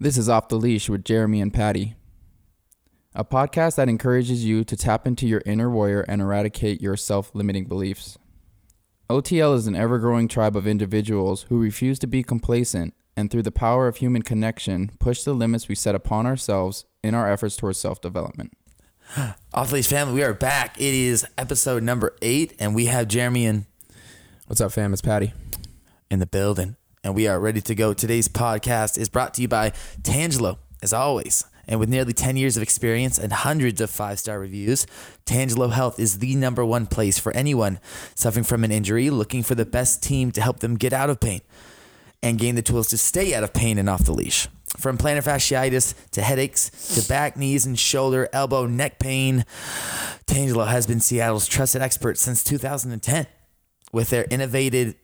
This is Off the Leash with Jeremy and Paddy, a podcast that encourages you to tap into your inner warrior and eradicate your self limiting beliefs. OTL is an ever growing tribe of individuals who refuse to be complacent and, through the power of human connection, push the limits we set upon ourselves in our efforts towards self development. Off the Leash family, we are back. It is episode number eight, and we have Jeremy and. What's up, fam? It's Paddy. in the building, and we are ready to go. Today's podcast is brought to you by Tangelo, as always. And with nearly 10 years of experience and hundreds of five star reviews, Tangelo Health is the number one place for anyone suffering from an injury looking for the best team to help them get out of pain and gain the tools to stay out of pain and off the leash. From plantar fasciitis to headaches to back, knees, and shoulder, elbow, neck pain, Tangelo has been Seattle's trusted expert since 2010. With their innovative,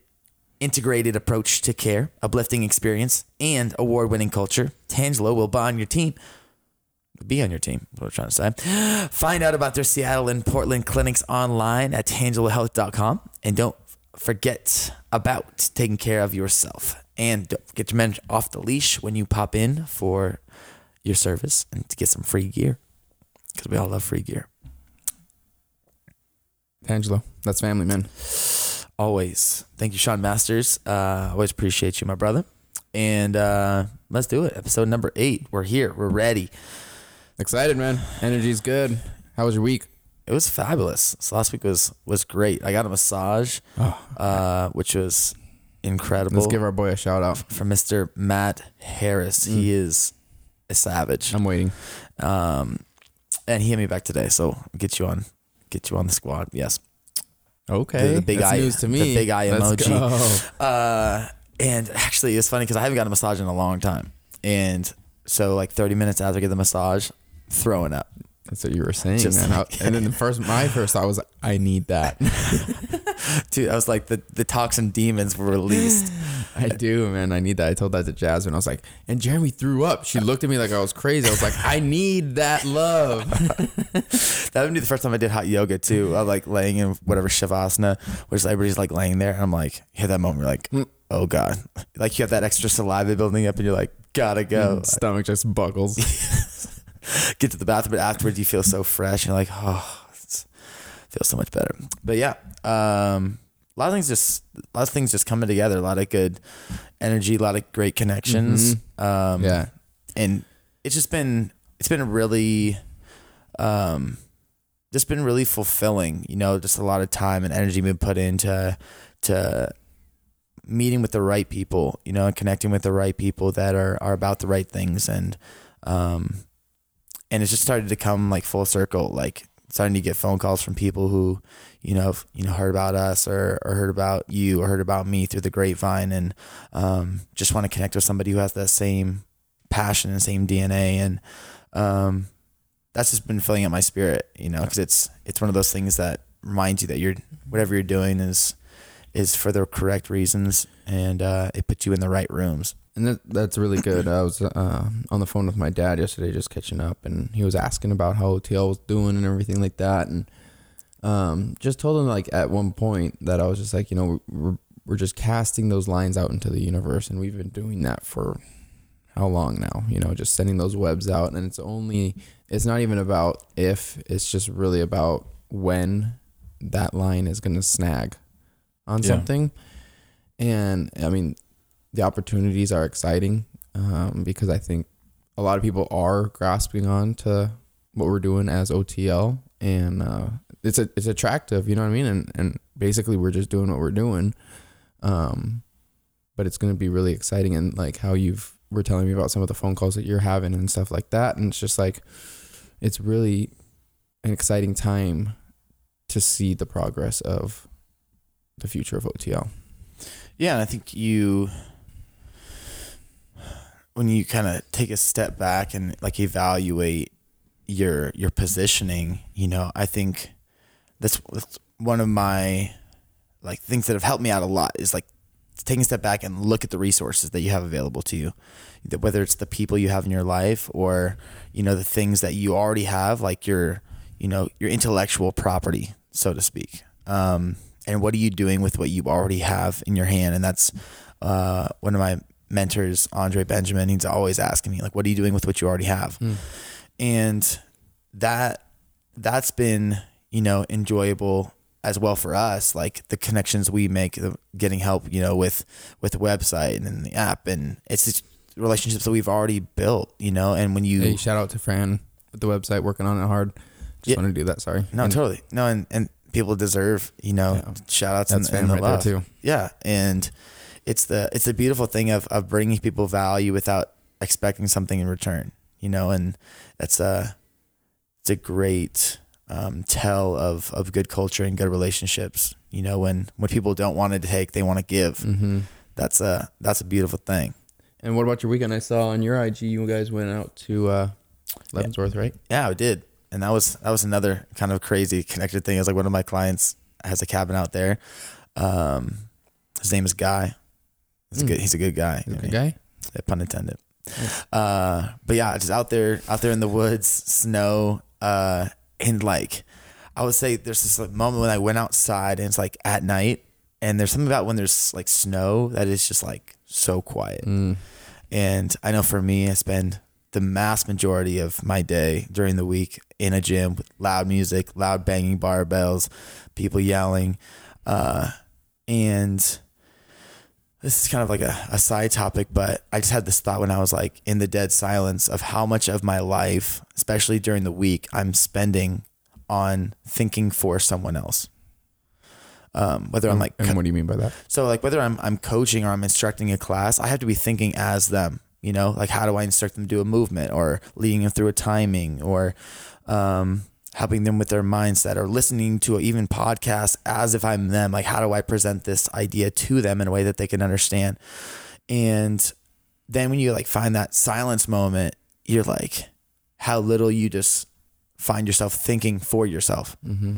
integrated approach to care, uplifting experience, and award winning culture, Tangelo will bond your team. Be on your team, what I'm trying to say. Find out about their Seattle and Portland clinics online at tangelohealth.com. And don't forget about taking care of yourself. And don't forget to mention off the leash when you pop in for your service and to get some free gear. Because we all love free gear. Angelo. That's family, man. Always. Thank you, Sean Masters. Uh, always appreciate you, my brother. And uh, let's do it. Episode number eight. We're here. We're ready. Excited, man. Energy's good. How was your week? It was fabulous. So last week was was great. I got a massage, uh, which was incredible. Let's give our boy a shout out. from Mr. Matt Harris. He is a savage. I'm waiting. Um, and he hit me back today, so get you on, get you on the squad. Yes. Okay. The- the big That's eye- news to the me. big eye Let's emoji. Uh, and actually, it's funny because I haven't gotten a massage in a long time, and so like 30 minutes after I get the massage, throwing up. That's what you were saying, Just man. Like- and then the first, my first thought was, I need that. Dude, I was like the the toxin demons were released. I do, man. I need that. I told that to Jasmine. I was like, and Jeremy threw up. She looked at me like I was crazy. I was like, I need that love. that would be the first time I did hot yoga too. I like laying in whatever shavasana, which everybody's like laying there, and I'm like, you hit that moment, you're like, mm. oh god, like you have that extra saliva building up, and you're like, gotta go. Mm, stomach just buckles. Get to the bathroom, but afterwards you feel so fresh, and you're like, oh, it's, feels so much better. But yeah, um, a lot of things just, a lot of things just coming together. A lot of good energy, a lot of great connections. Um, yeah. and it's just been it's been really um just been really fulfilling you know just a lot of time and energy been put into to meeting with the right people you know and connecting with the right people that are are about the right things and um and it's just started to come like full circle like starting to get phone calls from people who you know you know heard about us or, or heard about you or heard about me through the grapevine and um, just want to connect with somebody who has that same passion and same DNA and um, that's just been filling up my spirit you know because it's it's one of those things that reminds you that you're whatever you're doing is is for the correct reasons and uh, it puts you in the right rooms And that, that's really good. I was uh, on the phone with my dad yesterday, just catching up, and he was asking about how OTL was doing and everything like that, and um, just told him like at one point that I was just like, you know, we're we're just casting those lines out into the universe, and we've been doing that for how long now? You know, just sending those webs out, and it's only it's not even about if, it's just really about when that line is gonna snag on Yeah. something, and I mean the opportunities are exciting um, because I think a lot of people are grasping on to what we're doing as OTL, and uh, it's a, it's attractive. You know what I mean? And and basically we're just doing what we're doing, um, but it's going to be really exciting. And like how you've were telling me about some of the phone calls that you're having and stuff like that, and it's just like it's really an exciting time to see the progress of the future of OTL. Yeah, and I think you when you kind of take a step back and like evaluate your your positioning, you know, I think that's, that's one of my like things that have helped me out a lot is like taking a step back and look at the resources that you have available to you whether it's the people you have in your life or you know the things that you already have like your you know your intellectual property so to speak um, and what are you doing with what you already have in your hand and that's uh, one of my mentors Andre Benjamin. He's always asking me like, "What are you doing with what you already have?" Mm. And that that's been you know enjoyable as well for us like the connections we make the- getting help you know with with the website and then the app and it's just relationships that we've already built you know and when you Hey, shout out to Fran with the website working on it hard. Just Yeah. want to do that. Sorry. no And totally no and and people deserve you know Yeah. shout outs and, That's and Fran the right love. too. yeah and it's the it's the beautiful thing of of bringing people value without expecting something in return you know and that's a it's a great um, tell of of good culture and good relationships you know when when people don't want to take they want to give Mm-hmm. that's a that's a beautiful thing And what about your weekend? I saw on your IG you guys went out to uh, Leavenworth, right? yeah i did and that was that was another kind of crazy connected thing it's like one of my clients has a cabin out there um his name is guy he's a Mm. good he's a good guy He's a I good guy. Yeah, pun intended. Uh, but yeah, just out there, out there in the woods, snow, uh, and like, I would say there's this like moment when I went outside and it's like at night, and there's something about when there's like snow that is just like so quiet. Mm. And I know for me, I spend the mass majority of my day during the week in a gym with loud music, loud banging barbells, people yelling. Uh, and this is kind of like a, a side topic, but I just had this thought when I was like in the dead silence of how much of my life, especially during the week, I'm spending on thinking for someone else. Um, whether I'm like and what do you mean by that? so like whether I'm I'm coaching or I'm instructing a class, I have to be thinking as them. You know, like how do I instruct them to do a movement or leading them through a timing or um, helping them with their mindset or listening to even podcasts as if I'm them. Like how do I present this idea to them in a way that they can understand? And then when you like find that silence moment, you're like, how little you just find yourself thinking for yourself Mm-hmm.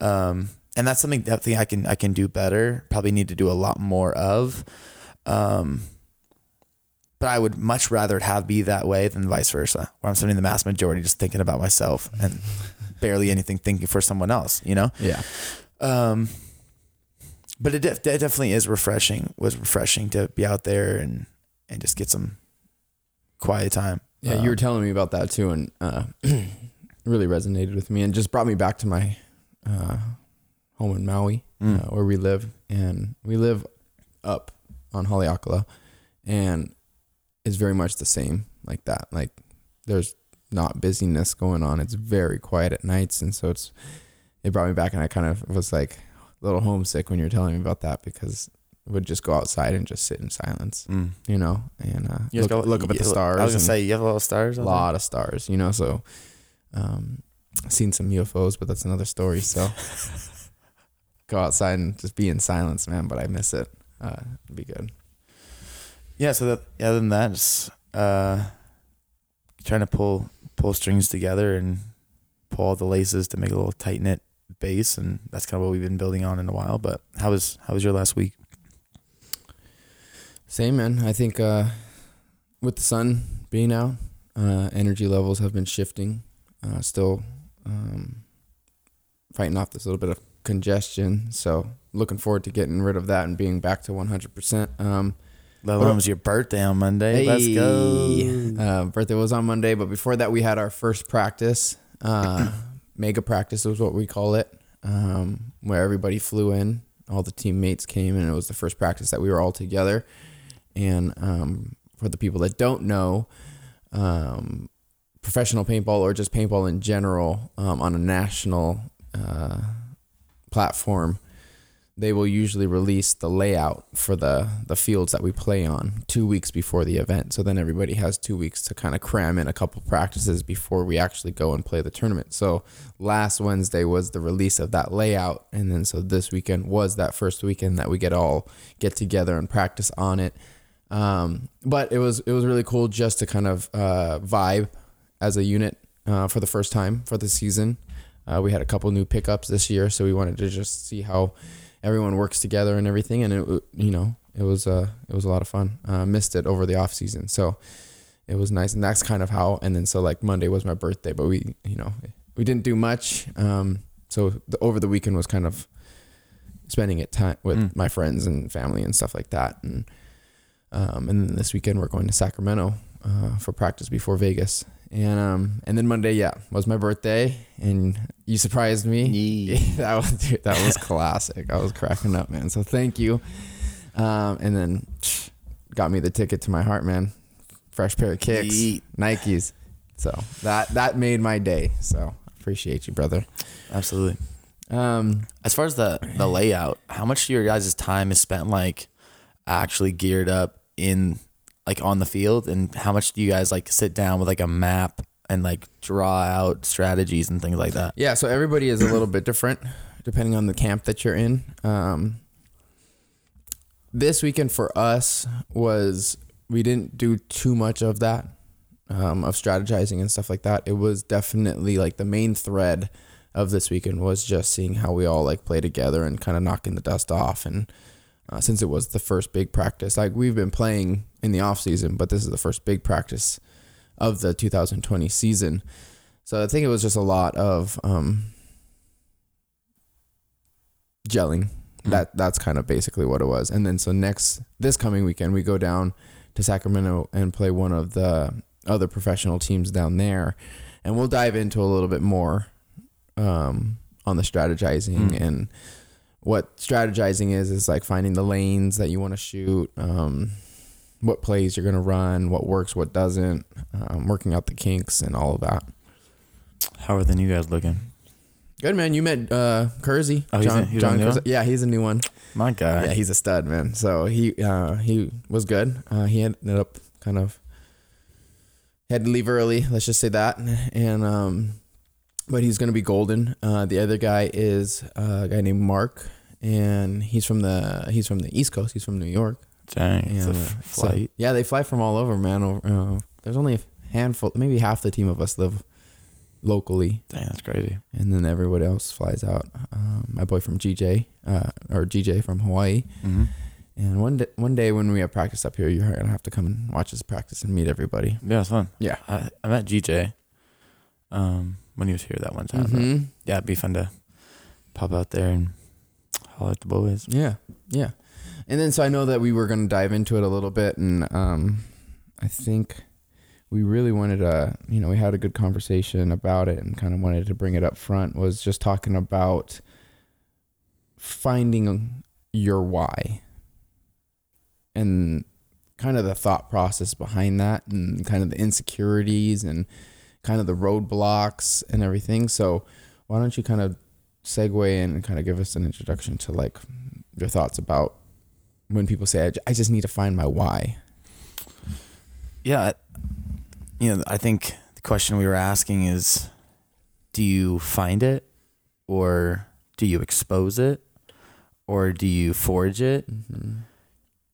um, and that's something definitely I can I can do better. Probably need to do a lot more of. Um, but I would much rather it have be that way than vice versa, where I'm spending the mass majority just thinking about myself and barely anything thinking for someone else. You know. Yeah. Um, but it, def- it definitely is refreshing. Was refreshing to be out there and and just get some quiet time. Yeah, Um, you were telling me about that too, and uh, really resonated with me, and just brought me back to my uh, home in Maui, Mm. uh, where we live, and we live up on Haleakala, and it's very much the same like that. Like there's not busyness going on; it's very quiet at nights, and so it's it brought me back, and I kind of was like a little homesick when you were telling me about that because I would just go outside and just sit in silence, Mm. you know, and uh, You look, go- look up at the stars. I was gonna say you have a lot of stars. a lot of stars, you know. So, um, seen some UFOs, but that's another story. So, go outside and just be in silence, man. But I miss it. Uh, it'd be good. Yeah so that other than that uh trying to pull pull strings together and pull all the laces to make a little tight knit base and that's kind of what we've been building on in a while but how was how was your last week Same, man. I think uh, with the sun being out, uh, energy levels have been shifting. Uh, still um, fighting off this little bit of congestion. So, looking forward to getting rid of that and being back to 100%. Um, Alone was your birthday on monday let's go Uh, birthday was on Monday, but before that, we had our first practice. Uh, mega practice was what we call it, um, where everybody flew in. All the teammates came, and it was the first practice that we were all together. And um, for the people that don't know, um, professional paintball or just paintball in general um, on a national uh, platform, they will usually release the layout for the the fields that we play on two weeks before the event. So then everybody has two weeks to kind of cram in a couple practices before we actually go and play the tournament. So last Wednesday was the release of that layout, and then so this weekend was that first weekend that we get all get together and practice on it. Um, but it was it was really cool just to kind of uh, vibe as a unit uh, for the first time for the season. Uh, we had a couple new pickups this year, so we wanted to just see how everyone works together and everything. And it, you know, it was uh, it was a lot of fun. Uh, missed it over the off season, so it was nice. And that's kind of how. And then so like Monday was my birthday, but we you know we didn't do much. Um, so the, over the weekend was kind of spending it time with Mm. my friends and family and stuff like that. And Um, and then this weekend we're going to Sacramento uh, for practice before Vegas. And um, and then Monday, yeah, was my birthday, and you surprised me. Yeah. that was dude, that was classic. I was cracking up, man. So thank you. Um, and then got me the ticket to my heart, man. Fresh pair of kicks, Yeet. Nikes. So that that made my day. So appreciate you, brother. Absolutely. Um, As far as the the layout, how much of your guys' time is spent like actually geared up in like on the field, and how much do you guys like sit down with like a map and like draw out strategies and things like that? Yeah, so everybody is a little bit different depending on the camp that you're in. Um, this weekend for us was we didn't do too much of that, um, of strategizing and stuff like that. It was definitely like the main thread of this weekend was just seeing how we all like play together and kind of knocking the dust off. And uh, since it was the first big practice, like we've been playing in the off season, but this is the first big practice of the 2020 season. So I think it was just a lot of um, gelling. Mm. That that's kind of basically what it was. And then so next this coming weekend we go down to Sacramento and play one of the other professional teams down there, and we'll dive into a little bit more um, on the strategizing Mm. and what strategizing is is like finding the lanes that you want to shoot. Um, what plays you're gonna run, what works, what doesn't, um, working out the kinks and all of that. How are the new guys looking? Good man, you met uh Kersey. Oh, he's John, a- he's John Kersey. Yeah, he's a new one. My guy. Yeah, he's a stud, man. So he uh he was good. Uh he ended up kind of had to leave early, let's just say that. And um but he's gonna be golden. Uh the other guy is uh, a guy named Mark and he's from the he's from the East Coast. He's from New York. Dang, And, uh, so- yeah, they fly from all over, man. Over, uh, there's only a handful, maybe half the team of us live locally, Dang, that's crazy. and then everybody else flies out. Um, my boy from GJ, uh, or GJ from Hawaii. Mm-hmm. And one day, one day when we have practice up here, you're gonna have to come and watch us practice and meet everybody. Yeah, it's fun. Yeah. I, I met GJ um, when he was here that one time. Mhm. Yeah, it'd be fun to pop out there and holler at the boys. Yeah, yeah. And then so I know that we were gonna dive into it a little bit, and um, I think we really wanted to, you know, we had a good conversation about it, and kind of wanted to bring it up front. Was just talking about finding your why, and kind of the thought process behind that, and kind of the insecurities, and kind of the roadblocks and everything. So why don't you kind of segue in and kind of give us an introduction to like your thoughts about when people say I just need to find my why Yeah, you know, I think the question we were asking is, do you find it, or do you expose it, or do you forge it? mm-hmm.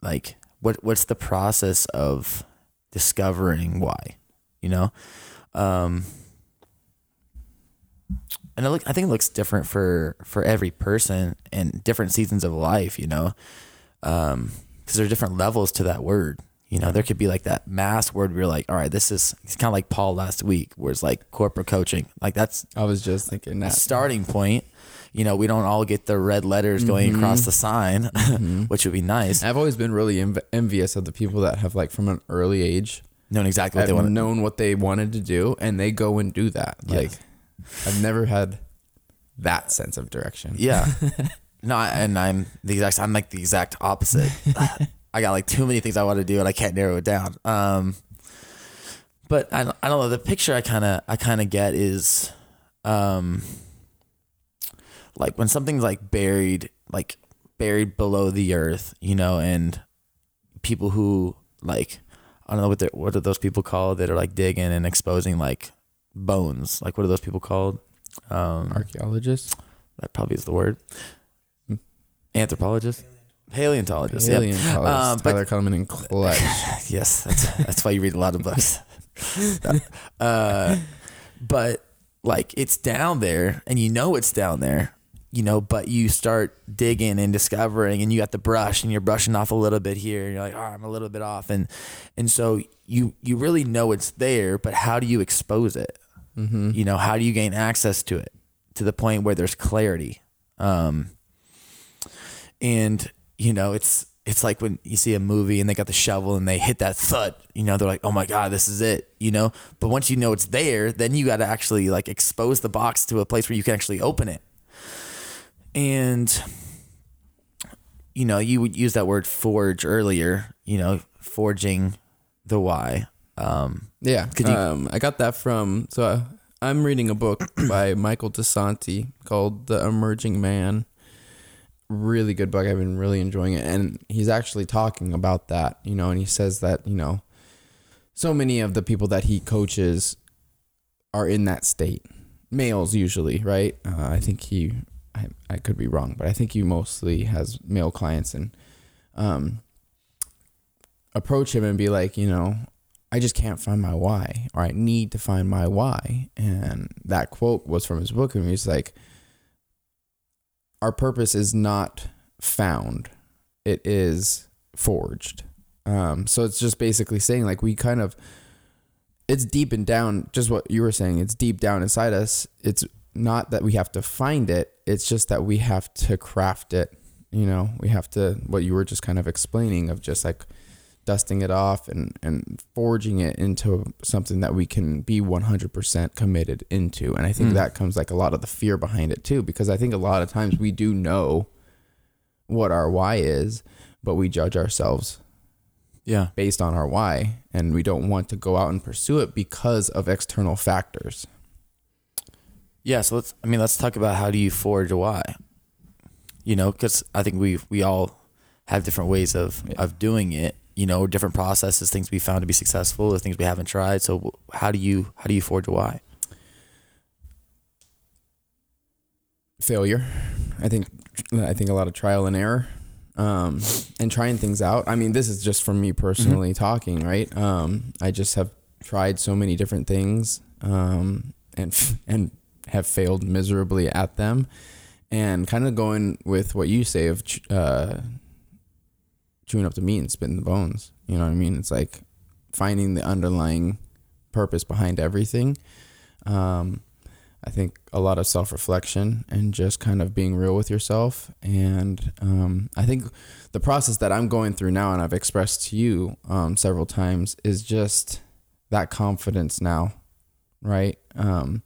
like what what's the process of discovering why you know um and I look I think it looks different for for every person and different seasons of life you know? Um because there are different levels to that word you know? There could be like that mass word where you're like all right this is it's kind of like Paul last week where it's like corporate coaching like that's I was just thinking a that starting point you know? We don't all get the red letters going Mhm. across the sign Mm-hmm. which would be nice. I've always been really env- envious of the people that have like from an early age knowing exactly what they want to known what they wanted to do and they go and do that like I've never had that sense of direction Yeah. no, I- and I'm the exact. I'm like the exact opposite. I got like too many things I want to do, and I can't narrow it down. Um, but I, don't- I don't know. The picture I kind of I kind of get is, um, like when something's like buried, like buried below the earth, you know, and people who like I don't know what what are those people called that are like digging and exposing like bones. Like what are those people called? Um, archaeologists that probably is the word. Hmm. Anthropologist, paleontologist. yep. paleontologists Um, but- Tyler Coleman and Clutch Yes, that's that's why you read a lot of books. uh, but like it's down there, and you know it's down there, you know. But you start digging and discovering, and you got the brush, and you're brushing off a little bit here, and you're like, oh, I'm a little bit off, and and so you you really know it's there, but how do you expose it? mm-hmm. you know how do you gain access to it to the point where there's clarity um and you know it's it's like when you see a movie and they got the shovel and they hit that thud, you know, they're like, oh my God, this is it, you know? But once you know it's there, then you got to actually like expose the box to a place where you can actually open it. And, you know, you would use that word forge earlier, you know, forging the why. Um, Yeah. Could you- um, I got that from so uh, I'm reading a book by Michael DeSanti called The Emerging Man. Really good book. I've been really enjoying it, and he's actually talking about that. You know, and he says that you know, so many of the people that he coaches are in that state. Males usually, right? Uh, I think he, I, I could be wrong, but I think he mostly has male clients and, um, approach him and be like, you know, I just can't find my why, or I need to find my why. And that quote was from his book, and he's like, Our purpose is not found, it is forged. Um, so it's just basically saying, like, we kind of, it's deep and down, just what you were saying, it's deep down inside us. It's not that we have to find it, it's just that we have to craft it. You know, we have to, what you were just kind of explaining of just like, dusting it off and, and forging it into something that we can be 100% committed into. And I think Mm. that comes like a lot of the fear behind it too, because I think a lot of times we do know what our why is, but we judge ourselves yeah. based on our why and we don't want to go out and pursue it because of external factors. Yeah, so let's. I mean, let's talk about how do you forge a why. You know, because I think we we all have different ways of Yeah. of doing it. You know, different processes, things we found to be successful, or things we haven't tried. So, how do you how do you forge a why? failure. I think I think a lot of trial and error, um, and trying things out. I mean, this is just from me personally talking, right? Um, I just have tried so many different things, um, and and have failed miserably at them, and kind of going with what you say of uh, chewing up the meat and spitting the bones. You know what I mean? It's like finding the underlying purpose behind everything. Um, I think a lot of self reflection and just kind of being real with yourself. And um, I think the process that I'm going through now, and I've expressed to you um, several times, is just that confidence now, right? Um,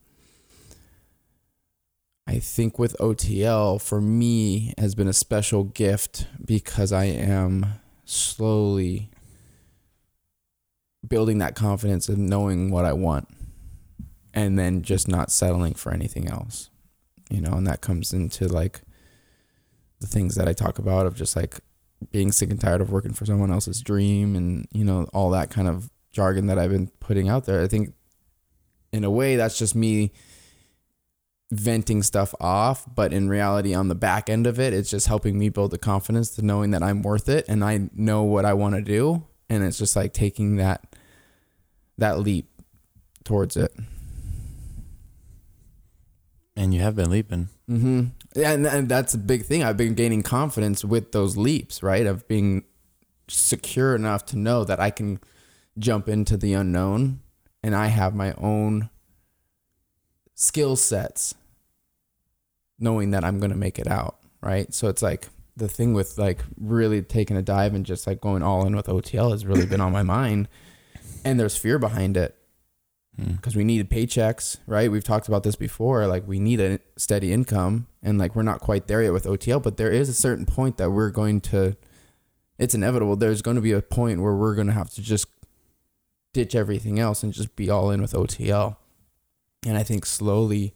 I think with OTL for me has been a special gift because I am slowly building that confidence and knowing what I want and then just not settling for anything else. You know, and that comes into like the things that I talk about of just like being sick and tired of working for someone else's dream and, you know, all that kind of jargon that I've been putting out there. I think in a way that's just me venting stuff off, but in reality on the back end of it, it's just helping me build the confidence to knowing that I'm worth it and I know what I want to do and it's just like taking that that leap towards it. And you have been leaping. Mm-hmm. And, and that's a big thing. I've been gaining confidence with those leaps, right? Of being secure enough to know that I can jump into the unknown and I have my own skill sets, knowing that I'm going to make it out, right? So it's like the thing with like really taking a dive and just like going all in with OTL has really been on my mind. And there's fear behind it Hmm. because we need paychecks, right? We've talked about this before. Like we need a steady income, and like we're not quite there yet with OTL, but there is a certain point that we're going to. It's inevitable. There's going to be a point where we're going to have to just ditch everything else and just be all in with OTL. And I think slowly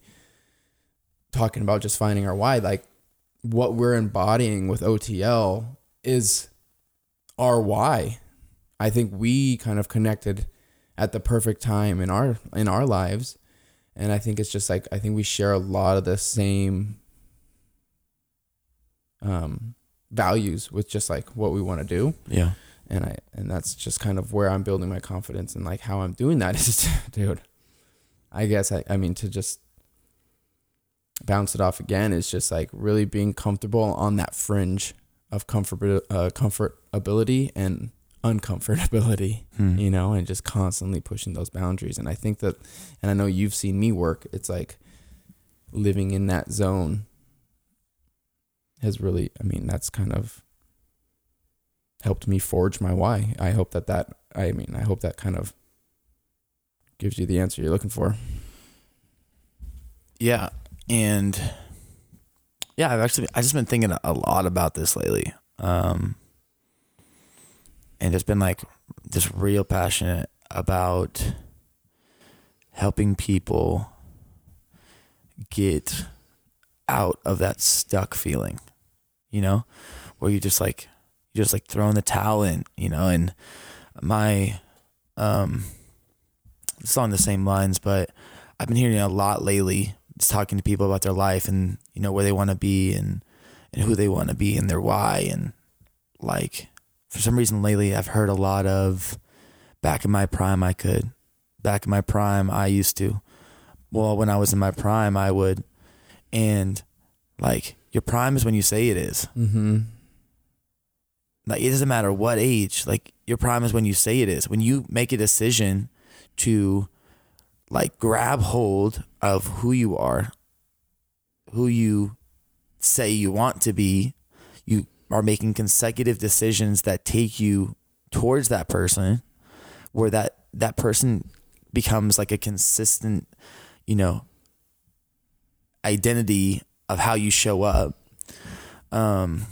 talking about just finding our why, like what we're embodying with OTL is our why. I think we kind of connected at the perfect time in our in our lives and i think it's just like i think we share a lot of the same um values with just like what we want to do Yeah. and i and that's just kind of where i'm building my confidence and like how i'm doing that is dude i guess i, I mean to just bounce it off again is just like really being comfortable on that fringe of comfort uh, comfortability and uncomfortability Hmm. you know, and just constantly pushing those boundaries. And I think that, and I know you've seen me work, it's like living in that zone has really, I mean, that's kind of helped me forge my why. I hope that that I mean I hope that kind of gives you the answer you're looking for. Yeah, and yeah, I've actually I just been thinking a lot about this lately, um, and just been like just real passionate about helping people get out of that stuck feeling, you know, where you just like you just like throwing the towel in, you know, and my um it's on the same lines, but I've been hearing a lot lately, just talking to people about their life and you know where they want to be and and who they want to be and their why. And like for some reason lately I've heard a lot of back in my prime I could. Back in my prime I used to. Well when I was in my prime I would. And like your prime is when you say it is. Mm-hmm. like it doesn't matter what age. Like your prime is when you say it is. When you make a decision to like grab hold of who you are who you say you want to be. You are making consecutive decisions that take you towards that person where that that person becomes like a consistent you know identity of how you show up. Um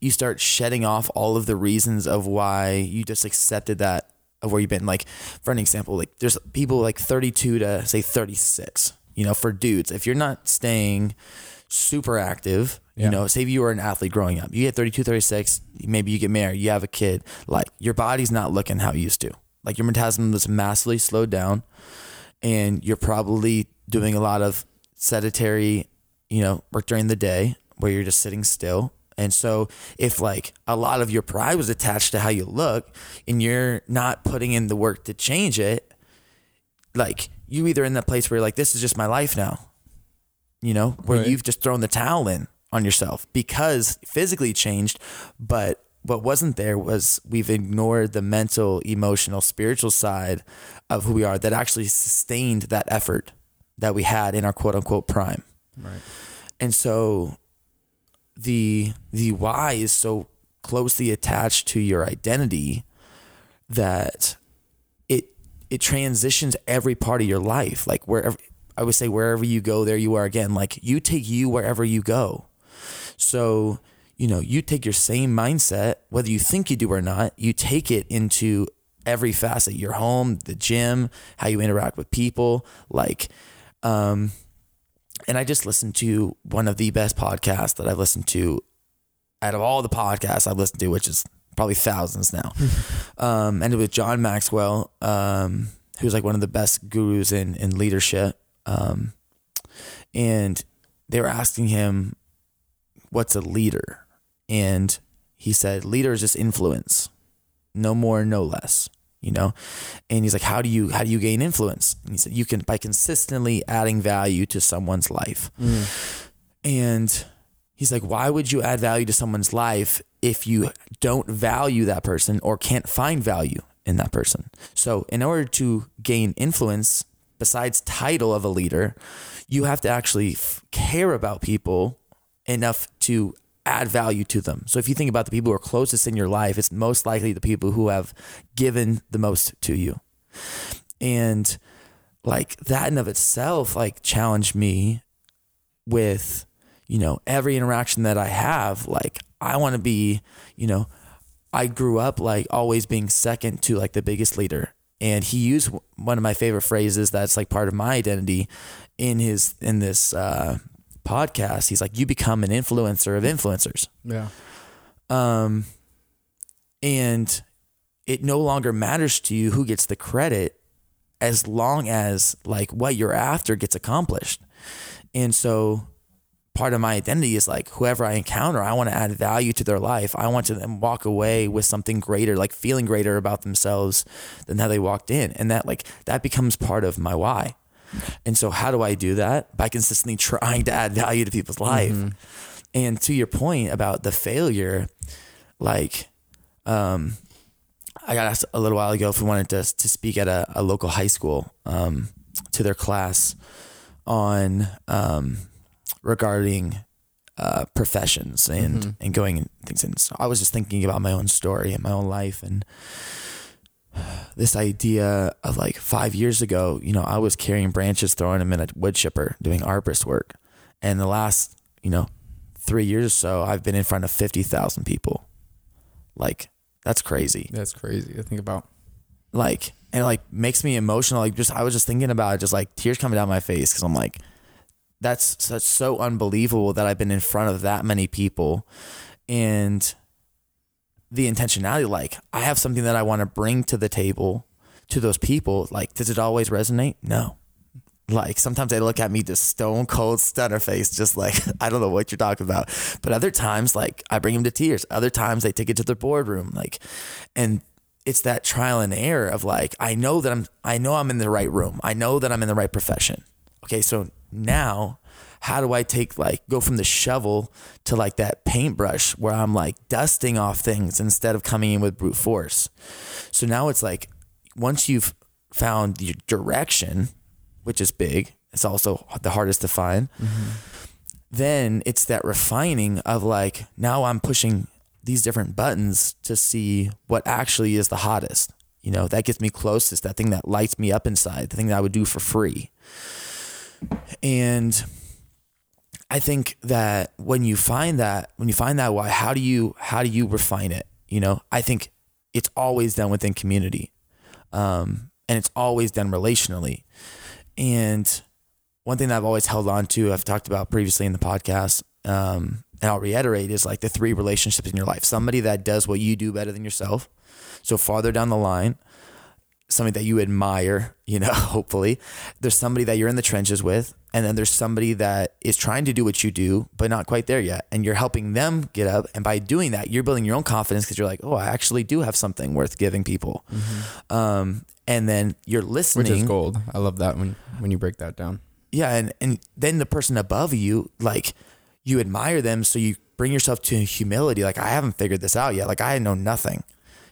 you start shedding off all of the reasons of why you just accepted that of where you've been. Like, for an example, like there's people like 32 to say 36, you know, for dudes. If you're not staying super active, Yeah. you know, say you were an athlete growing up, you get 32, 36, maybe you get married, you have a kid, like your body's not looking how it used to. Like your metabolism is massively slowed down and you're probably doing a lot of sedentary, you know, work during the day where you're just sitting still. And so if like a lot of your pride was attached to how you look and you're not putting in the work to change it, like you either in that place where you're like, this is just my life now, you know, where Right. you've just thrown the towel in on yourself because physically changed, but what wasn't there was we've ignored the mental, emotional, spiritual side of who we are that actually sustained that effort that we had in our quote unquote prime. Right. And so the the why is so closely attached to your identity that it it transitions every part of your life. Like wherever I would say wherever you go, there you are again. Like you take you wherever you go. So, you know, you take your same mindset, whether you think you do or not, you take it into every facet, your home, the gym, how you interact with people, like um and I just listened to one of the best podcasts that I've listened to out of all the podcasts I've listened to, which is probably thousands now. um, and it was John Maxwell, um, who's like one of the best gurus in in leadership. Um, and they were asking him, "What's a leader?" And he said, "Leader is just influence, no more, no less." You know, and he's like, "How do you how do you gain influence?" And he said, "You can by consistently adding value to someone's life." Mm. And he's like, "Why would you add value to someone's life if you don't value that person or can't find value in that person?" So, in order to gain influence, besides title of a leader, you have to actually f- care about people enough to add value to them. So if you think about the people who are closest in your life, it's most likely the people who have given the most to you. And like that in of itself like challenged me with you know every interaction that I have like I want to be you know I grew up like always being second to like the biggest leader and he used one of my favorite phrases that's like part of my identity in his in this uh podcast he's like you become an influencer of influencers Yeah. um, and it no longer matters to you who gets the credit as long as like what you're after gets accomplished. And so part of my identity is like whoever I encounter, I want to add value to their life. I want to them walk away with something greater, like feeling greater about themselves than how they walked in. And that like that becomes part of my why. And so how do I do that? By consistently trying to add value to people's life. And to your point about the failure, like um I got asked a little while ago if we wanted to to speak at a, a local high school um to their class on um regarding uh, professions and Mm-hmm. and going and things. And so I was just thinking about my own story and my own life and this idea of like five years ago, you know, I was carrying branches, throwing them in a wood chipper, doing arborist work, and the last you know three years or so, I've been in front of fifty thousand people. Like that's crazy That's crazy to think about. like and it like makes me emotional like just i was just thinking about it just like tears coming down my face because i'm like that's that's so unbelievable that i've been in front of that many people and the intentionality like i have something that i want to bring to the table to those people like does it always resonate no like sometimes they look at me just stone cold stunner face just like i don't know what you're talking about but other times like i bring them to tears other times they take it to their boardroom like and it's that trial and error of like I know that I'm I know I'm in the right room. I know that I'm in the right profession. Okay, so now how do I take like go from the shovel to like that paintbrush where I'm like dusting off things instead of coming in with brute force. So now it's like once you've found your direction, which is big, it's also the hardest to find. Mm-hmm. Then it's that refining of like now I'm pushing these different buttons to see what actually is the hottest. You know, that gets me closest, that thing that lights me up inside, the thing that I would do for free. And I think that when you find that, when you find that why, how do you how do you refine it? You know, I think it's always done within community. Um, and it's always done relationally. And one thing that I've always held on to, I've talked about previously in the podcast, um, and I'll reiterate, is like the three relationships in your life. Somebody that does what you do better than yourself. So farther down the line, somebody that you admire, you know, hopefully. There's somebody that you're in the trenches with, and then there's somebody that is trying to do what you do, but not quite there yet. And you're helping them get up. And by doing that, you're building your own confidence because you're like, oh, I actually do have something worth giving people. Um, and then you're listening. Which is gold. I love that when when you break that down. Yeah, and and then the person above you, like you admire them, so you bring yourself to humility. Like I haven't figured this out yet. Like I know nothing,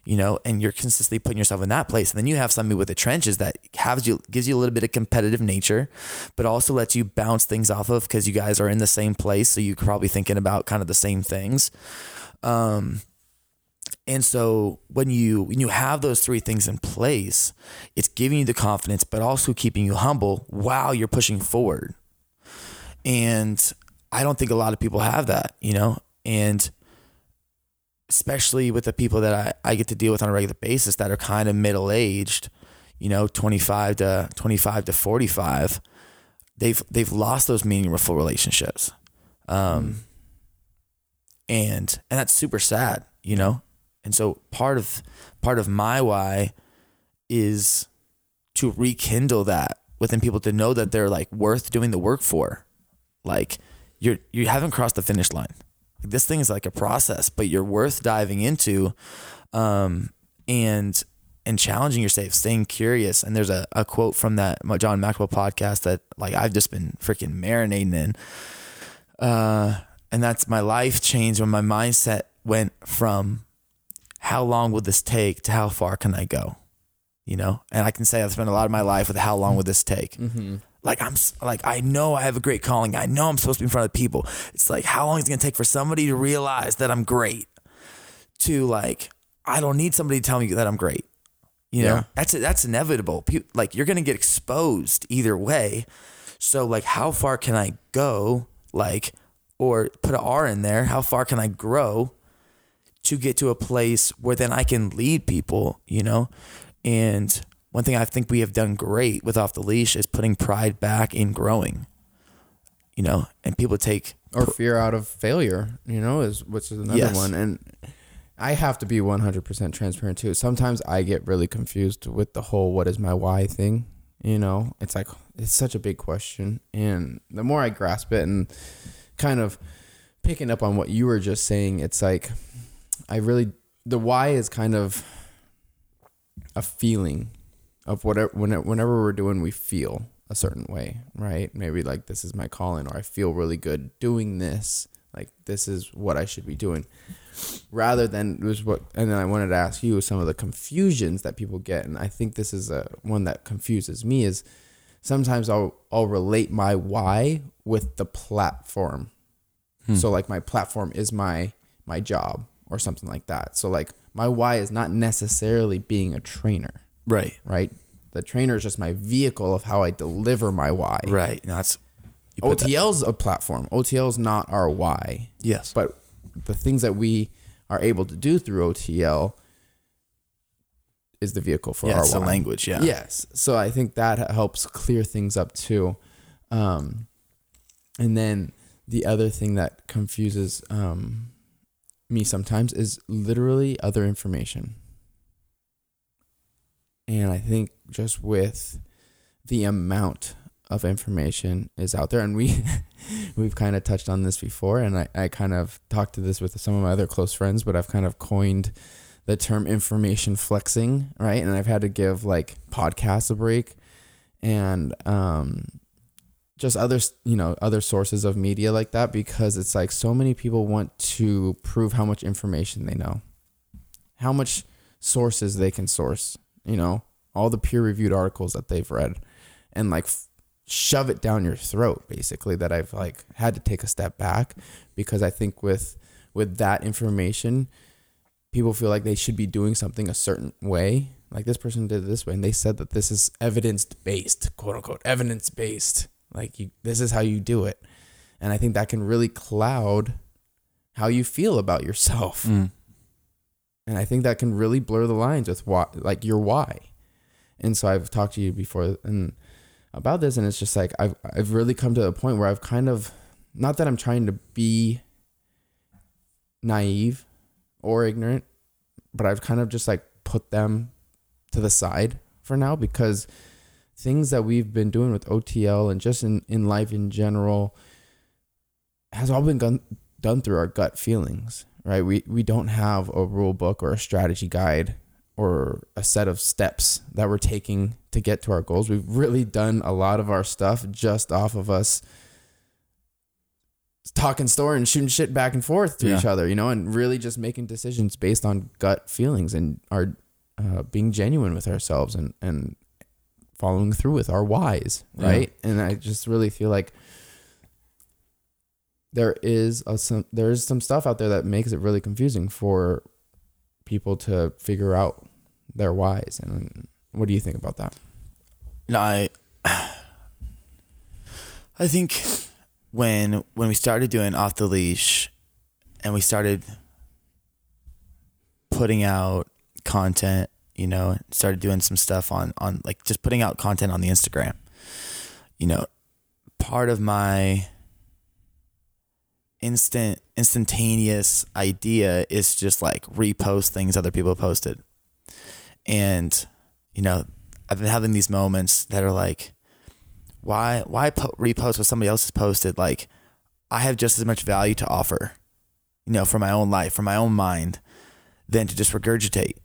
you know, and you're consistently putting yourself in that place. And then you have somebody with the trenches that has you gives you a little bit of competitive nature, but also lets you bounce things off of because you guys are in the same place, so you're probably thinking about kind of the same things. Um, and so when you when you have those three things in place, it's giving you the confidence, but also keeping you humble while you're pushing forward. And I don't think a lot of people have that, you know, and especially with the people that I, I get to deal with on a regular basis that are kind of middle aged, you know, 25 to 25 to 45, they've, they've lost those meaningful relationships. Um, and, and that's super sad, you know? And so part of, part of my why is to rekindle that within people to know that they're like worth doing the work for. Like you're, you haven't crossed the finish line. This thing is like a process, but you're worth diving into, um, and and challenging yourself, staying curious. And there's a, a quote from that John Maxwell podcast that like I've just been freaking marinating in. Uh, and that's my life changed when my mindset went from how long will this take to how far can I go? You know, and I can say I've spent a lot of my life with how long will this take? Like I'm like I know I have a great calling. I know I'm supposed to be in front of people. It's like how long is it gonna take for somebody to realize that I'm great? To like I don't need somebody to tell me that I'm great. You know, Yeah. that's that's inevitable. Pe- Like you're gonna get exposed either way. So like, how far can I go? Like, or put an R in there. How far can I grow to get to a place where then I can lead people? You know, and one thing I think we have done great with off the leash is putting pride back in growing. You know, and people take or fear out of failure, you know, is which is another Yes. one. And I have to be 100% transparent too. Sometimes I get really confused with the whole what is my why thing, you know? It's like it's such a big question and the more I grasp it and kind of picking up on what you were just saying, it's like I really the why is kind of a feeling of whatever whenever, whenever we're doing we feel a certain way right? Maybe like this is my calling or i feel really good doing this like this is what i should be doing. Rather than was what and then i wanted to ask you some of the confusions that people get and i think this is a one that confuses me is sometimes i'll i'll relate my why with the platform. Hmm. So like my platform is my my job or something like that. So like my why is not necessarily being a trainer, Right. right? The trainer is just my vehicle of how I deliver my why. Right. That's put that- OTL's a platform. OTL's not our why. yes. But the things that we are able to do through OTL is the vehicle for yeah, our it's the language. Yeah. Yes. So I think that helps clear things up too. Um, and then the other thing that confuses um, me sometimes is literally other information. And I think just with the amount of information is out there and we we've kind of touched on this before and I, I kind of talked to this with some of my other close friends but i've kind of coined the term information flexing right? And i've had to give like podcasts a break and um just other you know other sources of media like that because it's like so many people want to prove how much information they know how much sources they can source you know all the peer reviewed articles that they've read and like f- shove it down your throat basically that I've like had to take a step back because I think with with that information people feel like they should be doing something a certain way. Like this person did it this way and they said that this is evidence based quote unquote evidence based like you this is how you do it. And I think that can really cloud how you feel about yourself. Mm. And I think that can really blur the lines with what like your why. And so I've talked to you before and about this and it's just like I've I've really come to a point where I've kind of not that I'm trying to be naive or ignorant, but I've kind of just like put them to the side for now because things that we've been doing with OTL and just in, in life in general has all been done, done through our gut feelings, right? We we don't have a rule book or a strategy guide or a set of steps that we're taking to get to our goals. We've really done a lot of our stuff just off of us talking store and shooting shit back and forth to Yeah. each other, you know, and really just making decisions based on gut feelings and our uh, being genuine with ourselves and and following through with our whys, Yeah. right? And I just really feel like there is a, some there is some stuff out there that makes it really confusing for people to figure out their whys. And what do you think about that? No, I I think when when we started doing off the leash and we started putting out content, you know, started doing some stuff on on like just putting out content on the Instagram. You know, part of my instant instantaneous idea is just like repost things other people posted. And you know, I've been having these moments that are like, why why po- repost what somebody else has posted? Like, I have just as much value to offer, you know, for my own life, for my own mind, than to just regurgitate,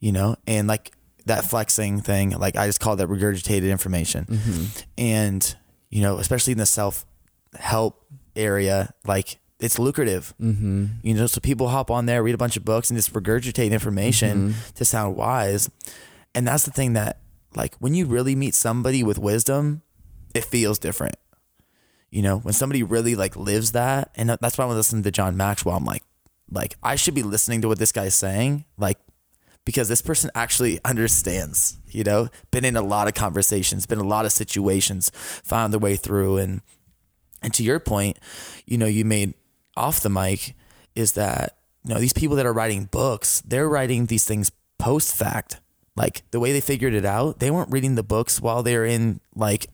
you know, and like that flexing thing, like I just call that regurgitated information, mm-hmm. and you know, especially in the self help area, like it's lucrative. Mm-hmm. You know, so people hop on there, read a bunch of books, and just regurgitate information to sound wise. And that's the thing that, like, when you really meet somebody with wisdom, it feels different. You know, when somebody really like lives that, and that's why when I listen to John Maxwell, I'm like, like I should be listening to what this guy's saying, like, because this person actually understands. You know, been in a lot of conversations, been in a lot of situations, found their way through, and and to your point, you know, you made off the mic is that you know these people that are writing books, they're writing these things post fact. Like the way they figured it out, they weren't reading the books while they're in like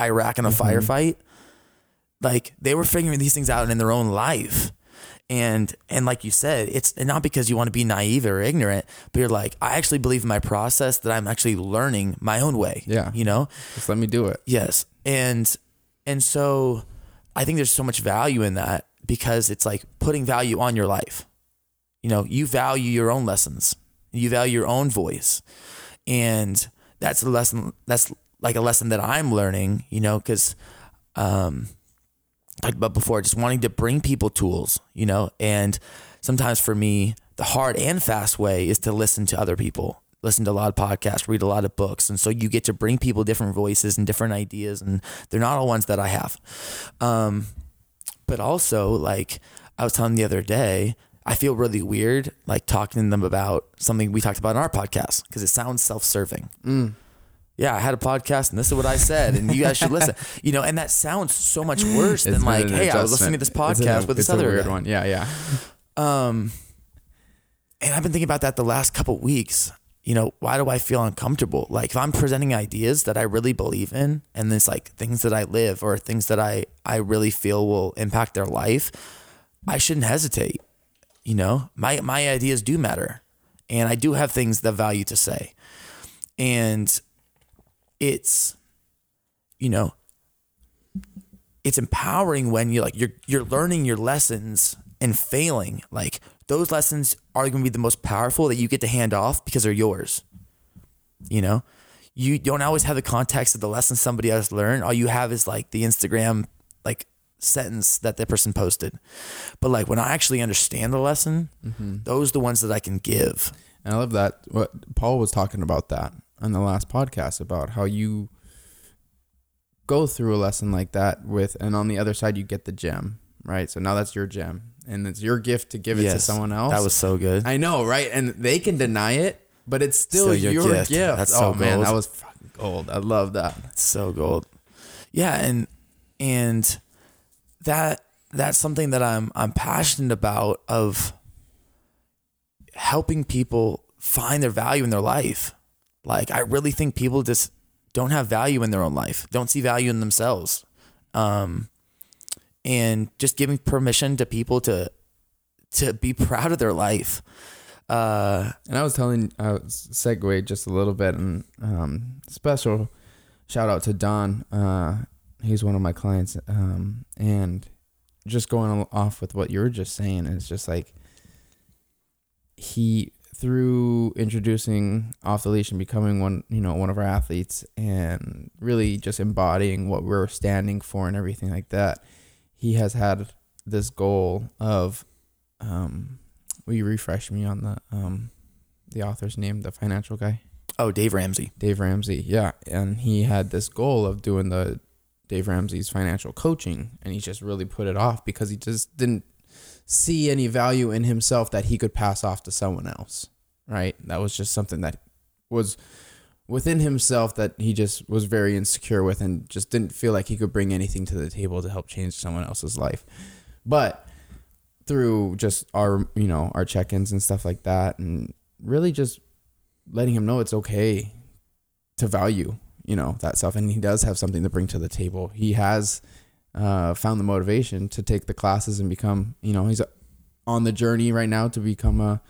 Iraq in a mm-hmm. firefight. Like they were figuring these things out in their own life. And and like you said, it's not because you want to be naive or ignorant, but you're like, I actually believe in my process that I'm actually learning my own way. Yeah. You know? Just let me do it. Yes. And and so I think there's so much value in that because it's like putting value on your life. You know, you value your own lessons. You value your own voice. And that's a lesson that's like a lesson that I'm learning, you know, cuz um talked about before, just wanting to bring people tools, you know, and sometimes for me, the hard and fast way is to listen to other people, listen to a lot of podcasts, read a lot of books. And so you get to bring people different voices and different ideas, and they're not all ones that I have. Um, but also like I was telling the other day, I feel really weird like talking to them about something we talked about in our podcast because it sounds self-serving. Mm. Yeah, I had a podcast and this is what I said, and you guys should listen. You know, and that sounds so much worse It's than like, an hey, I was listening to this adjustment. It's a- podcast with this it's a other weird guy. one. Yeah, yeah. Um, and I've been thinking about that the last couple weeks. You know, why do I feel uncomfortable? Like if I'm presenting ideas that I really believe in, and it's like things that I live or things that I I really feel will impact their life, I shouldn't hesitate. You know, my my ideas do matter, and I do have things that value to say, and it's, you know, it's empowering when you're like you're you're learning your lessons and failing. Like those lessons are going to be the most powerful that you get to hand off because they're yours. You know, you don't always have the context of the lesson somebody else learned. All you have is like the Instagram like sentence that that person posted. But like when I actually understand the lesson, mm-hmm. those are the ones that I can give. And I love that. What Paul was talking about that on the last podcast about how you go through a lesson like that with, and on the other side you get the gem, right? So now that's your gem, and it's your gift to give it to someone else. That was so good. I know, right? And they can deny it, but it's still, Still your your, gift. gift. That's oh so man, gold. that was fucking gold. I love that. so gold. Yeah, and and that that's something that I'm I'm passionate about of helping people find their value in their life. Like I really think people just don't have value in their own life, don't see value in themselves. Um and just giving permission to people to to be proud of their life. Uh And I was telling, uh, segue just a little bit, and um, special shout out to Don. Uh, he's one of my clients, um, and just going off with what you were just saying, it's just like he through introducing off the leash and becoming one, you know, one of our athletes, and really just embodying what we're standing for and everything like that. He has had this goal of, um, will you refresh me on the um the author's name, the financial guy? oh, Dave Ramsey. Dave Ramsey. Yeah. And he had this goal of doing the Dave Ramsey's financial coaching and he just really put it off because he just didn't see any value in himself that he could pass off to someone else. Right? That was just something that was within himself that he just was very insecure with and just didn't feel like he could bring anything to the table to help change someone else's life. But through just our you know our check-ins and stuff like that and really just letting him know it's okay to value you know that stuff and he does have something to bring to the table he has uh, found the motivation to take the classes and become you know he's on the journey right now to become a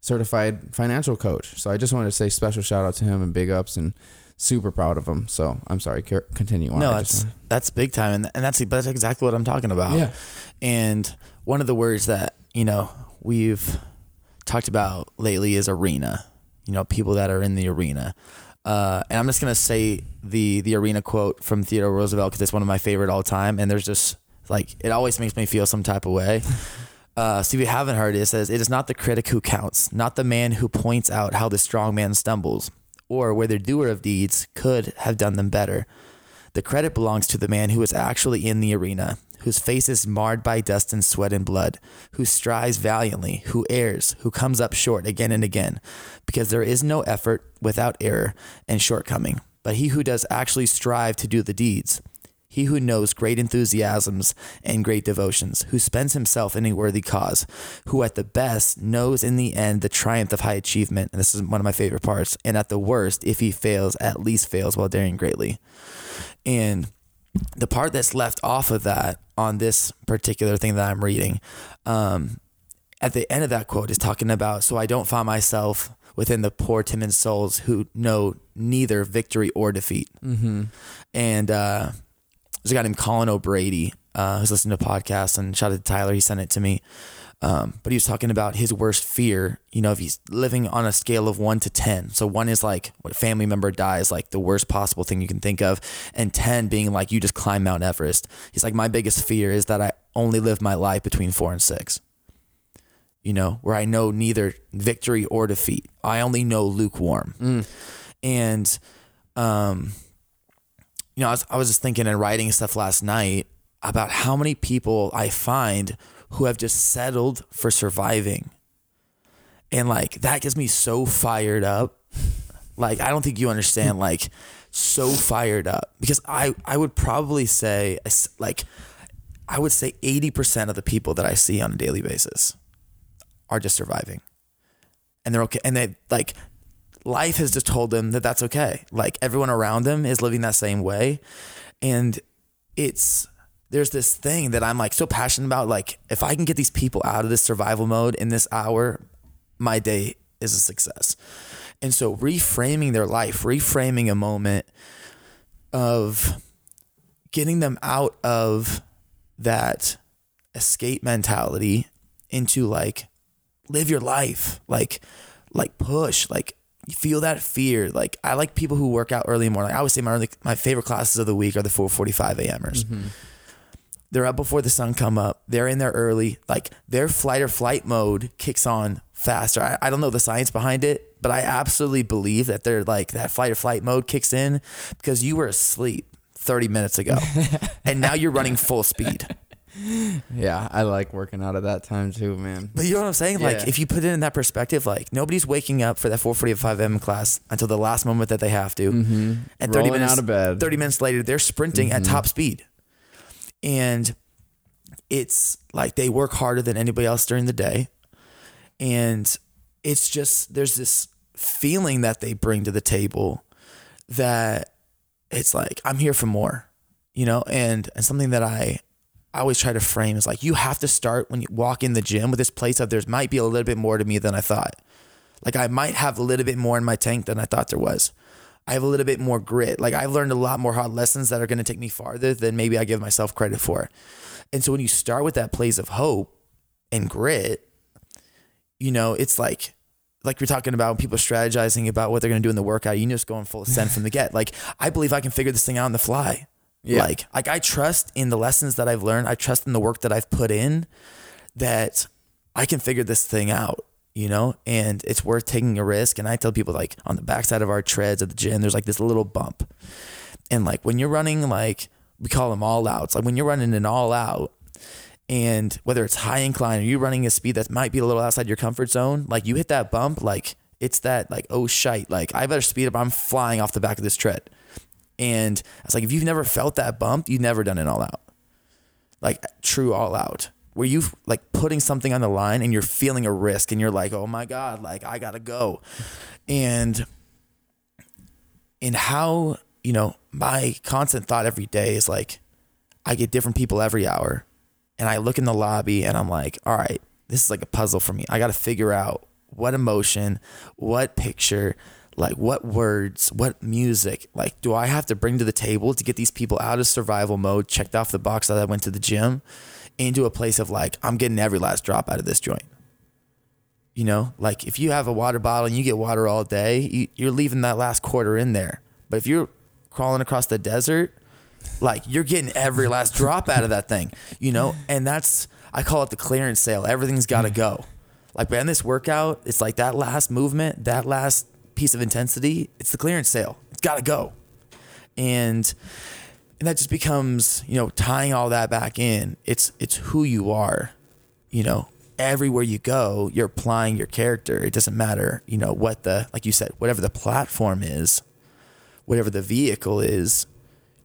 certified financial coach so i just wanted to say special shout out to him and big ups and super proud of him so i'm sorry continue on No, that's that's big time, and and that's that's exactly what I'm talking about. yeah And one of the words that you know we've talked about lately is arena. You know, people that are in the arena. Uh, and I'm just gonna say the the arena quote from Theodore Roosevelt because it's one of my favorite all time. And there's just like it always makes me feel some type of way. Uh, so if you haven't heard it, it says, It is not the critic who counts, not the man who points out how the strong man stumbles, or where the doer of deeds could have done them better. The credit belongs to the man who is actually in the arena, whose face is marred by dust and sweat and blood, who strives valiantly, who errs, who comes up short again and again, because there is no effort without error and shortcoming. But he who does actually strive to do the deeds, he who knows great enthusiasms and great devotions, who spends himself in a worthy cause, who at the best knows in the end the triumph of high achievement, and this is one of my favorite parts, and at the worst, if he fails, at least fails while daring greatly. And the part that's left off of that on this particular thing that I'm reading, um, at the end of that quote is talking about, so I don't find myself within the poor timid souls who know neither victory or defeat. mm-hmm. And uh, there's a guy named Colin O'Brady uh, who's listening to podcasts and shout out to Tyler. He sent it to me. Um, but he was talking about his worst fear, you know, if he's living on a scale of one to 10. So one is like when a family member dies, like the worst possible thing you can think of. And 10 being like you just climb Mount Everest. He's like, my biggest fear is that I only live my life between four and six, you know, where I know neither victory or defeat. I only know lukewarm. Mm. And, um, you know, I was, I was just thinking and writing stuff last night about how many people I find who have just settled for surviving. And like that gets me so fired up. Like I don't think you understand like so fired up because I I would probably say like I would say 80% of the people that I see on a daily basis are just surviving. And they're okay and they like life has just told them that that's okay. Like everyone around them is living that same way and it's there's this thing that I'm like so passionate about. Like, if I can get these people out of this survival mode in this hour, my day is a success. And so, reframing their life, reframing a moment of getting them out of that escape mentality into like live your life, like, like push, like feel that fear. Like I like people who work out early in the morning. I always say my early, my favorite classes of the week are the 4:45 a.m.ers. Mm-hmm. They're up before the sun come up. They're in there early. Like their flight or flight mode kicks on faster. I, I don't know the science behind it, but I absolutely believe that they're like that flight or flight mode kicks in because you were asleep 30 minutes ago and now you're running full speed. Yeah, I like working out at that time too, man. But you know what I'm saying? Like yeah. if you put it in that perspective, like nobody's waking up for that 4:45 a.m. class until the last moment that they have to, mm-hmm. and 30 Rolling minutes out of bed. 30 minutes later, they're sprinting mm-hmm. at top speed and it's like they work harder than anybody else during the day and it's just there's this feeling that they bring to the table that it's like I'm here for more you know and and something that I I always try to frame is like you have to start when you walk in the gym with this place of there's might be a little bit more to me than I thought like I might have a little bit more in my tank than I thought there was I have a little bit more grit. Like I've learned a lot more hard lessons that are going to take me farther than maybe I give myself credit for. And so when you start with that place of hope and grit, you know, it's like like you're talking about people strategizing about what they're going to do in the workout. You just going full send from the get. Like I believe I can figure this thing out on the fly. Yeah. Like like I trust in the lessons that I've learned. I trust in the work that I've put in that I can figure this thing out you know, and it's worth taking a risk. And I tell people like on the backside of our treads at the gym, there's like this little bump. And like when you're running, like we call them all outs, like when you're running an all out, and whether it's high incline or you're running a speed that might be a little outside your comfort zone, like you hit that bump, like it's that like oh shite, like I better speed up, I'm flying off the back of this tread. And it's like if you've never felt that bump, you've never done an all out, like true all out where you like putting something on the line and you're feeling a risk and you're like, oh my God, like I gotta go. And in how, you know, my constant thought every day is like, I get different people every hour. And I look in the lobby and I'm like, all right, this is like a puzzle for me. I gotta figure out what emotion, what picture, like what words, what music, like do I have to bring to the table to get these people out of survival mode, checked off the box that I went to the gym? into a place of like, I'm getting every last drop out of this joint. You know, like if you have a water bottle and you get water all day, you, are leaving that last quarter in there. But if you're crawling across the desert, like you're getting every last drop out of that thing, you know? And that's, I call it the clearance sale. Everything's got to mm. go. Like, man, this workout, it's like that last movement, that last piece of intensity, it's the clearance sale. It's got to go. And, and that just becomes you know tying all that back in it's it's who you are you know everywhere you go you're applying your character it doesn't matter you know what the like you said whatever the platform is whatever the vehicle is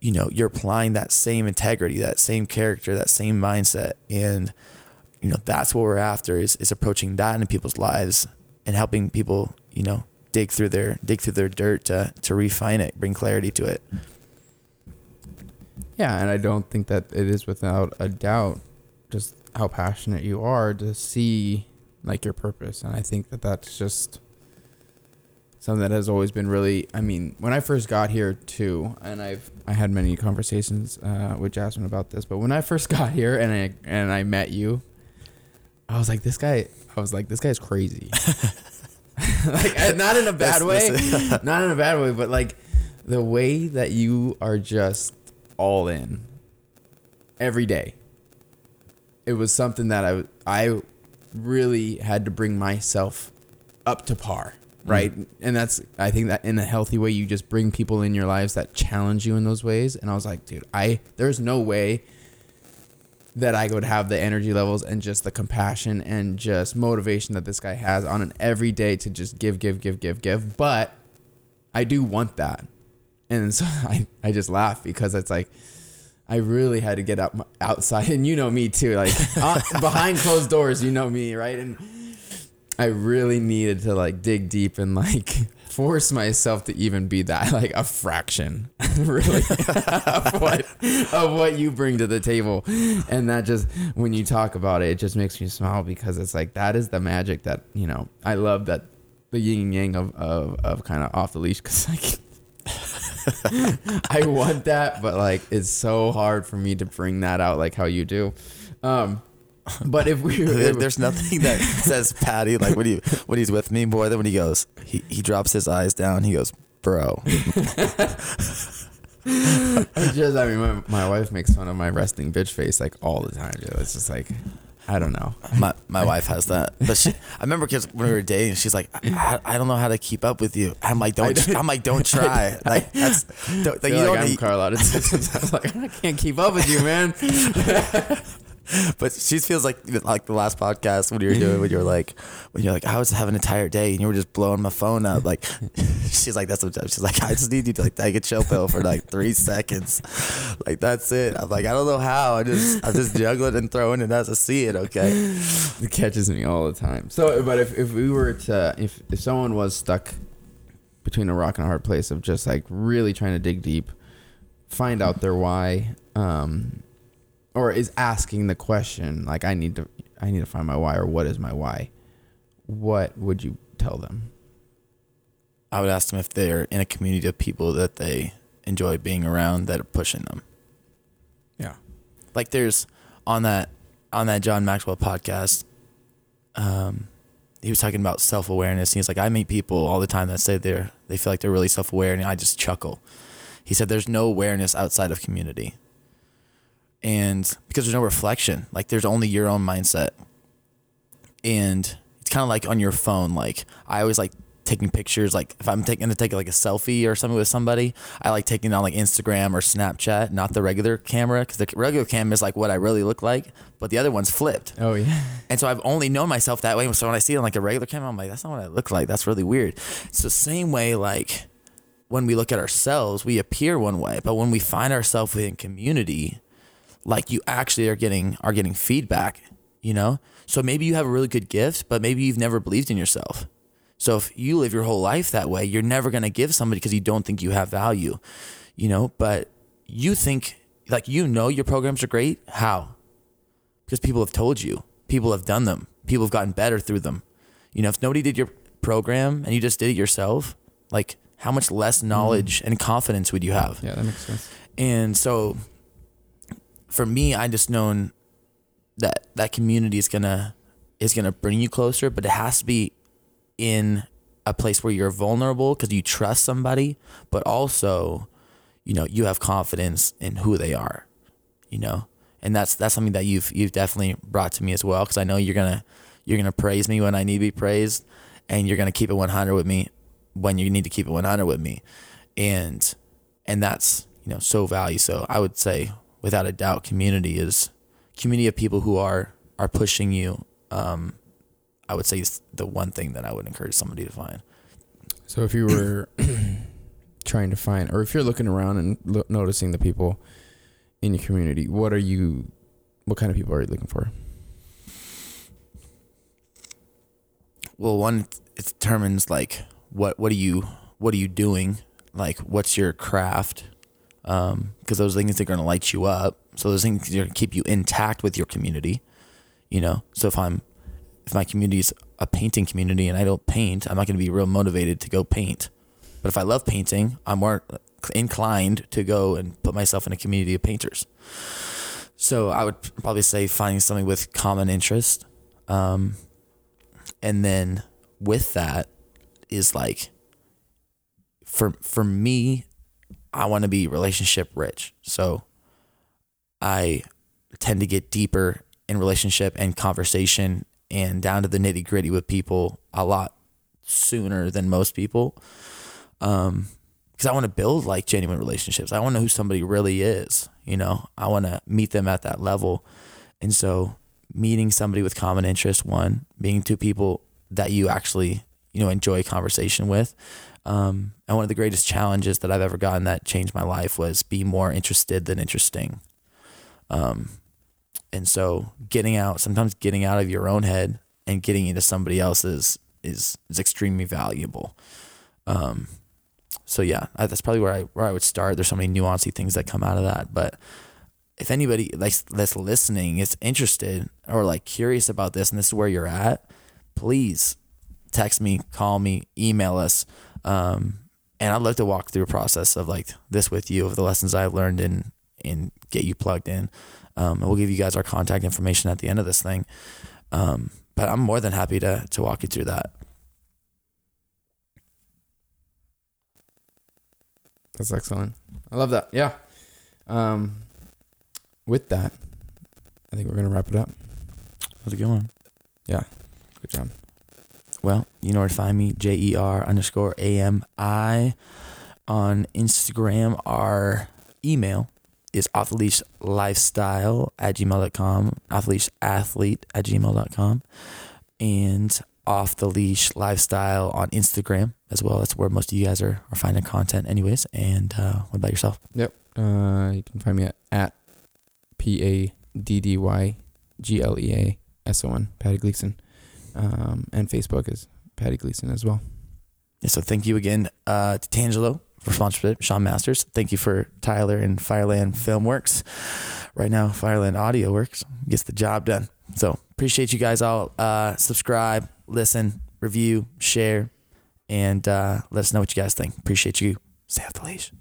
you know you're applying that same integrity that same character that same mindset and you know that's what we're after is is approaching that in people's lives and helping people you know dig through their dig through their dirt to to refine it bring clarity to it yeah, and I don't think that it is without a doubt just how passionate you are to see like your purpose, and I think that that's just something that has always been really. I mean, when I first got here too, and I've I had many conversations uh, with Jasmine about this, but when I first got here and I and I met you, I was like, this guy. I was like, this guy's crazy. like not in a bad way, not in a bad way, but like the way that you are just all in every day. It was something that I I really had to bring myself up to par, mm. right? Mm. And that's I think that in a healthy way you just bring people in your lives that challenge you in those ways and I was like, dude, I there's no way that I would have the energy levels and just the compassion and just motivation that this guy has on an everyday to just give, give, give, give, give. But I do want that. And so I, I just laugh because it's like, I really had to get up outside, and you know me too. Like uh, behind closed doors, you know me, right? And I really needed to like dig deep and like force myself to even be that like a fraction, really, of what of what you bring to the table, and that just when you talk about it, it just makes me smile because it's like that is the magic that you know. I love that the yin and yang of of, of kind of off the leash because like. I want that, but like it's so hard for me to bring that out like how you do. Um, but if we, There- there's nothing that says Paddy like when he when he's with me more than when he goes. He he drops his eyes down. He goes, bro. It's just, I mean, my, my wife makes fun of my resting bitch face like all the time. Dude. It's just like, I don't know. My my wife has that, but she, I remember because when we were dating, she's like, I, I don't know how to keep up with you. I'm like, don't. I'm like, don't try. Like that's don't, like, you feel don't. I'm need- Carl out of I'm like, I can't keep up with you, man. But she feels like like the last podcast when you were doing when you were like when you're like I was having a tired day and you were just blowing my phone up like she's like that's what she's like I just need you to like take a chill pill for like three seconds. Like that's it. I'm like I don't know how. I just I'm just juggling and throwing it as I see it okay? It catches me all the time. So, but if, if we were to, if, if someone was stuck between a rock and a hard place of just like really trying to dig deep, find out their why, um, or is asking the question like I need to, I need to find my why or what is my why, what would you tell them? I would ask them if they're in a community of people that they enjoy being around that are pushing them Yeah. like there's on that on that John Maxwell podcast, um, he was talking about self awareness. He's like, I meet people all the time that say they're they feel like they're really self aware, and I just chuckle. He said, "There's no awareness outside of community, and because there's no reflection, like there's only your own mindset, and it's kind of like on your phone. Like I always like taking pictures. Like if I'm taking to take like a selfie or something with somebody, I like taking it on like Instagram or Snapchat, not the regular camera, because the regular camera is like what I really look like, but the other one's flipped. Oh yeah. And so I've only known myself that way. So when I see it on like a regular camera, I'm like, that's not what I look like. That's really weird. It's the same way like when we look at ourselves, we appear one way, but when we find ourselves within community, like you actually are getting are getting feedback, you know? So maybe you have a really good gift, but maybe you've never believed in yourself. So if you live your whole life that way, you're never going to give somebody because you don't think you have value, you know, but you think like you know your programs are great. How? because people have told you, people have done them, people have gotten better through them. You know, if nobody did your program and you just did it yourself, like how much less mm. knowledge and confidence would you have? Yeah, that makes sense. And so for me, I just known that that community is gonna is gonna bring you closer, but it has to be in a place where you're vulnerable because you trust somebody, but also, you know, you have confidence in who they are, you know, and that's that's something that you've you've definitely brought to me as well because I know you're gonna you're gonna praise me when I need to be praised, and you're gonna keep it 100 with me when you need to keep it 100 with me, and and that's you know so value. So I would say without a doubt, community is community of people who are are pushing you. Um, I would say is the one thing that I would encourage somebody to find. So if you were trying to find, or if you're looking around and lo- noticing the people in your community, what are you? What kind of people are you looking for? Well, one it determines like what what are you what are you doing? Like what's your craft? Um, because those things are going to light you up. So those things are going to keep you intact with your community. You know, so if I'm if my community is a painting community and I don't paint, I'm not going to be real motivated to go paint. But if I love painting, I'm more inclined to go and put myself in a community of painters. So I would probably say finding something with common interest. Um, and then with that is like for for me I want to be relationship rich. So I tend to get deeper in relationship and conversation and down to the nitty gritty with people a lot sooner than most people. Um, because I want to build like genuine relationships. I want to know who somebody really is. You know, I want to meet them at that level. And so meeting somebody with common interest, one, being two people that you actually, you know, enjoy conversation with. Um, and one of the greatest challenges that I've ever gotten that changed my life was be more interested than interesting. Um, and so getting out, sometimes getting out of your own head and getting into somebody else's is, is extremely valuable. Um, so yeah, I, that's probably where I, where I would start. There's so many nuancy things that come out of that, but if anybody like that's listening is interested or like curious about this and this is where you're at, please text me, call me, email us. Um, and I'd love to walk through a process of like this with you of the lessons I've learned and and get you plugged in. Um, and we'll give you guys our contact information at the end of this thing. Um, but I'm more than happy to to walk you through that. That's excellent. I love that. Yeah. Um, with that, I think we're gonna wrap it up. How's it going? Yeah. Good job. Well, you know where to find me, J E R underscore A M I on Instagram. Our email is off the leash lifestyle at gmail.com, off the leash athlete at gmail.com, and off the leash lifestyle on Instagram as well. That's where most of you guys are, are finding content, anyways. And uh, what about yourself? Yep. Uh, you can find me at, at P A D D Y G L E A S O N, Paddy Gleason. Um, and Facebook is Paddy Gleason as well. Yeah, so thank you again uh, to Tangelo for sponsorship, Sean Masters. Thank you for Tyler and Fireland Filmworks. Right now, Fireland Audio Works gets the job done. So appreciate you guys all. Uh, subscribe, listen, review, share, and uh, let us know what you guys think. Appreciate you. Stay off the leash.